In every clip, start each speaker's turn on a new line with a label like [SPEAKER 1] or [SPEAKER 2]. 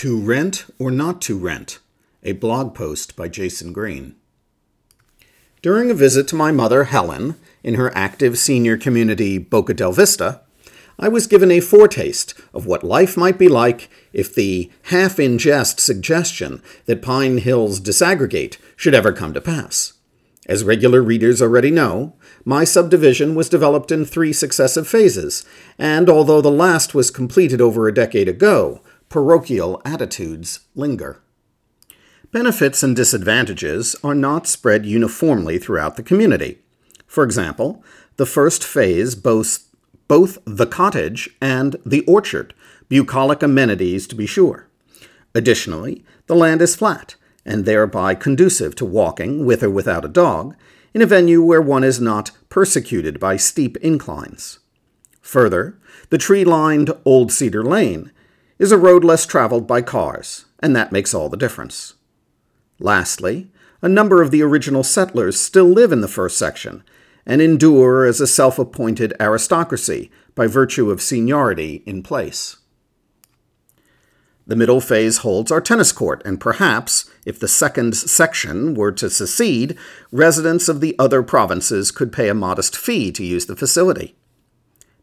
[SPEAKER 1] To Rent or Not to Rent, a blog post by Jason Green. During a visit to my mother, Helen, in her active senior community, Boca del Vista, I was given a foretaste of what life might be like if the half in jest suggestion that Pine Hills disaggregate should ever come to pass. As regular readers already know, my subdivision was developed in three successive phases, and although the last was completed over a decade ago, parochial attitudes linger. Benefits and disadvantages are not spread uniformly throughout the community. For example, the first phase boasts both the cottage and the orchard, bucolic amenities to be sure. Additionally, the land is flat, and thereby conducive to walking, with or without a dog, in a venue where one is not persecuted by steep inclines. Further, the tree lined Old Cedar Lane is a road less traveled by cars, and that makes all the difference. Lastly, a number of the original settlers still live in the first section and endure as a self appointed aristocracy by virtue of seniority in place. The middle phase holds our tennis court, and perhaps, if the second section were to secede, residents of the other provinces could pay a modest fee to use the facility.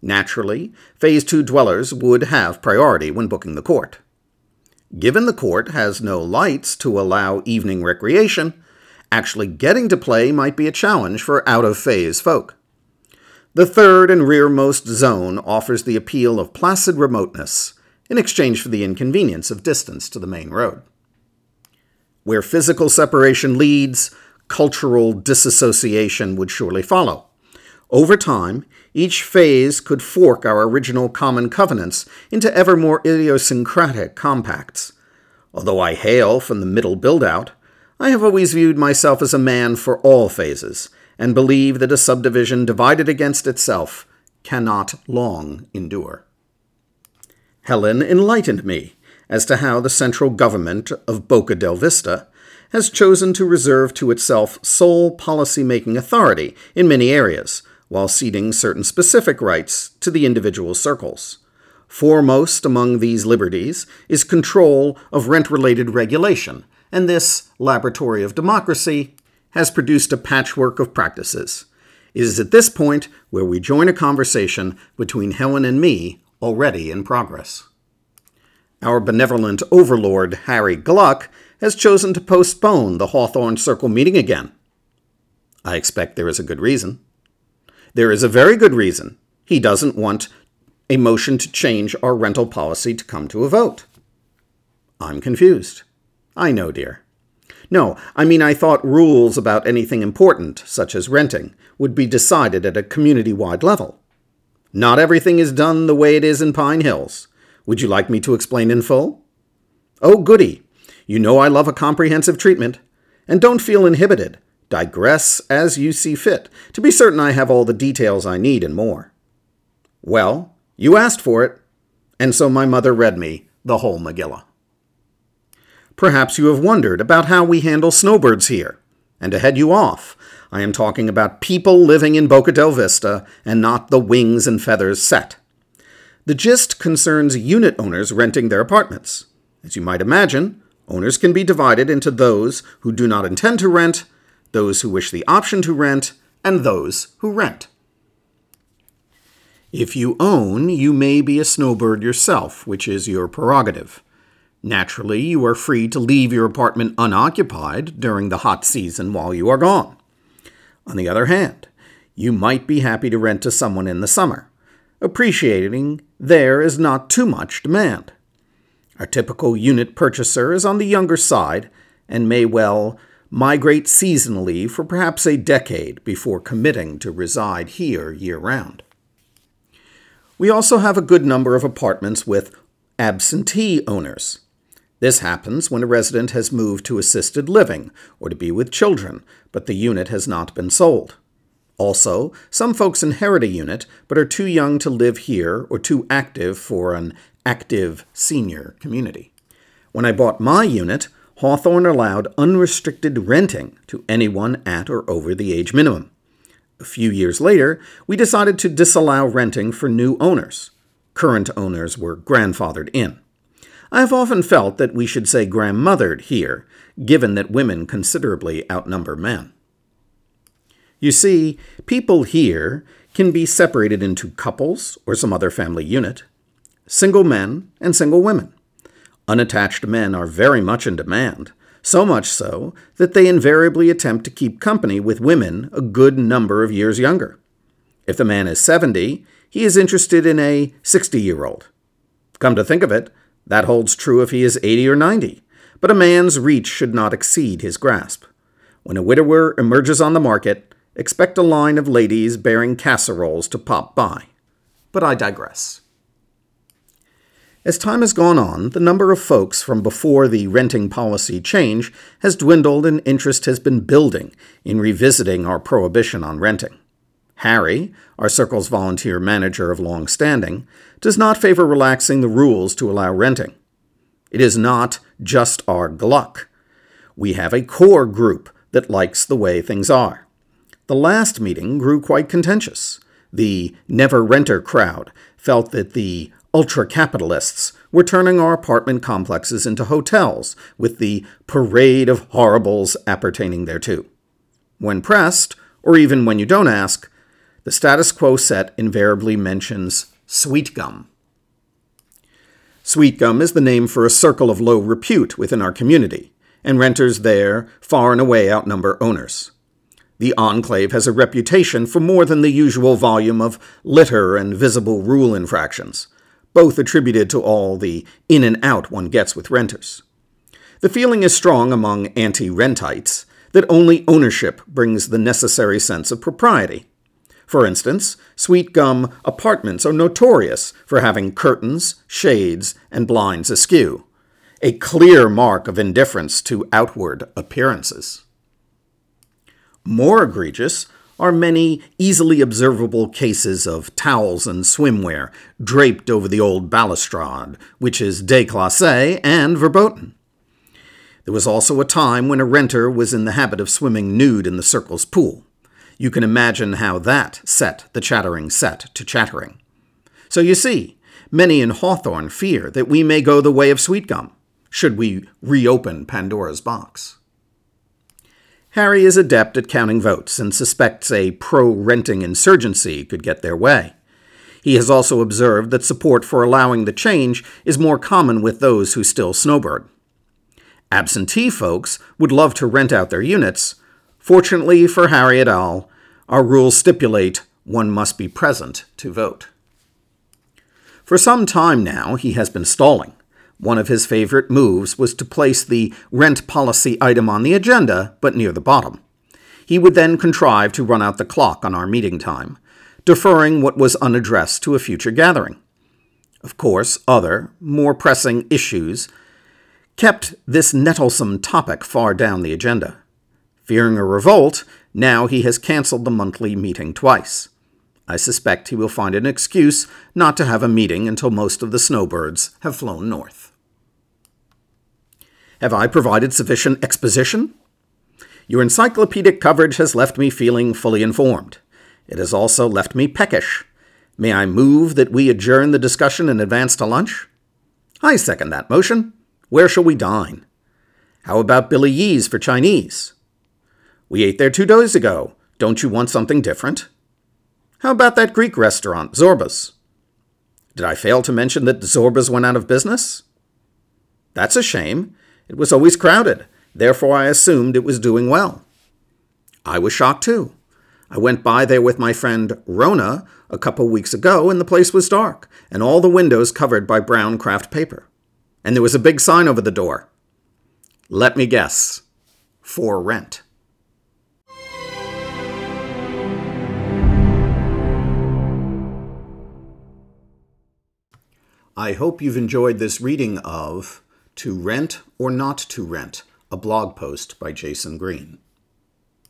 [SPEAKER 1] Naturally, Phase 2 dwellers would have priority when booking the court. Given the court has no lights to allow evening recreation, actually getting to play might be a challenge for out of phase folk. The third and rearmost zone offers the appeal of placid remoteness in exchange for the inconvenience of distance to the main road. Where physical separation leads, cultural disassociation would surely follow. Over time, each phase could fork our original common covenants into ever more idiosyncratic compacts. Although I hail from the middle build out, I have always viewed myself as a man for all phases, and believe that a subdivision divided against itself cannot long endure. Helen enlightened me as to how the central government of Boca del Vista has chosen to reserve to itself sole policy making authority in many areas, while ceding certain specific rights to the individual circles. Foremost among these liberties is control of rent related regulation, and this laboratory of democracy has produced a patchwork of practices. It is at this point where we join a conversation between Helen and me already in progress. Our benevolent overlord, Harry Gluck, has chosen to postpone the Hawthorne Circle meeting again. I expect there is a good reason. There is a very good reason. He doesn't want a motion to change our rental policy to come to a vote. I'm confused. I know, dear. No, I mean, I thought rules about anything important, such as renting, would be decided at a community wide level. Not everything is done the way it is in Pine Hills. Would you like me to explain in full? Oh, goody. You know I love a comprehensive treatment. And don't feel inhibited digress as you see fit, to be certain I have all the details I need and more. Well, you asked for it, and so my mother read me the whole Megillah. Perhaps you have wondered about how we handle snowbirds here, and to head you off, I am talking about people living in Boca del Vista and not the wings and feathers set. The gist concerns unit owners renting their apartments. As you might imagine, owners can be divided into those who do not intend to rent those who wish the option to rent, and those who rent. If you own, you may be a snowbird yourself, which is your prerogative. Naturally, you are free to leave your apartment unoccupied during the hot season while you are gone. On the other hand, you might be happy to rent to someone in the summer, appreciating there is not too much demand. Our typical unit purchaser is on the younger side and may well migrate seasonally for perhaps a decade before committing to reside here year round. We also have a good number of apartments with absentee owners. This happens when a resident has moved to assisted living or to be with children, but the unit has not been sold. Also, some folks inherit a unit but are too young to live here or too active for an active senior community. When I bought my unit, Hawthorne allowed unrestricted renting to anyone at or over the age minimum. A few years later, we decided to disallow renting for new owners. Current owners were grandfathered in. I have often felt that we should say grandmothered here, given that women considerably outnumber men. You see, people here can be separated into couples or some other family unit, single men and single women. Unattached men are very much in demand, so much so that they invariably attempt to keep company with women a good number of years younger. If the man is 70, he is interested in a 60 year old. Come to think of it, that holds true if he is 80 or 90, but a man's reach should not exceed his grasp. When a widower emerges on the market, expect a line of ladies bearing casseroles to pop by. But I digress. As time has gone on, the number of folks from before the renting policy change has dwindled and interest has been building in revisiting our prohibition on renting. Harry, our circle's volunteer manager of long standing, does not favor relaxing the rules to allow renting. It is not just our gluck. We have a core group that likes the way things are. The last meeting grew quite contentious. The never renter crowd felt that the ultra capitalists were turning our apartment complexes into hotels with the parade of horribles appertaining thereto. When pressed, or even when you don't ask, the status quo set invariably mentions sweet gum. Sweet gum is the name for a circle of low repute within our community, and renters there far and away outnumber owners. The enclave has a reputation for more than the usual volume of litter and visible rule infractions, both attributed to all the in and out one gets with renters. The feeling is strong among anti rentites that only ownership brings the necessary sense of propriety. For instance, Sweet Gum apartments are notorious for having curtains, shades, and blinds askew, a clear mark of indifference to outward appearances. More egregious are many easily observable cases of towels and swimwear draped over the old balustrade, which is déclassé and verboten. There was also a time when a renter was in the habit of swimming nude in the circle's pool. You can imagine how that set the chattering set to chattering. So you see, many in Hawthorne fear that we may go the way of sweet gum, should we reopen Pandora's box. Harry is adept at counting votes and suspects a pro renting insurgency could get their way. He has also observed that support for allowing the change is more common with those who still snowbird. Absentee folks would love to rent out their units. Fortunately for Harry et al., our rules stipulate one must be present to vote. For some time now, he has been stalling. One of his favorite moves was to place the rent policy item on the agenda, but near the bottom. He would then contrive to run out the clock on our meeting time, deferring what was unaddressed to a future gathering. Of course, other, more pressing issues kept this nettlesome topic far down the agenda. Fearing a revolt, now he has cancelled the monthly meeting twice. I suspect he will find an excuse not to have a meeting until most of the snowbirds have flown north. Have I provided sufficient exposition? Your encyclopedic coverage has left me feeling fully informed. It has also left me peckish. May I move that we adjourn the discussion and advance to lunch? I second that motion. Where shall we dine? How about Billy Yee's for Chinese? We ate there two days ago. Don't you want something different? How about that Greek restaurant, Zorba's? Did I fail to mention that Zorba's went out of business? That's a shame. It was always crowded, therefore I assumed it was doing well. I was shocked too. I went by there with my friend Rona a couple weeks ago, and the place was dark, and all the windows covered by brown craft paper. And there was a big sign over the door. Let me guess for rent. I hope you've enjoyed this reading of to Rent or Not to Rent, a blog post by Jason Green.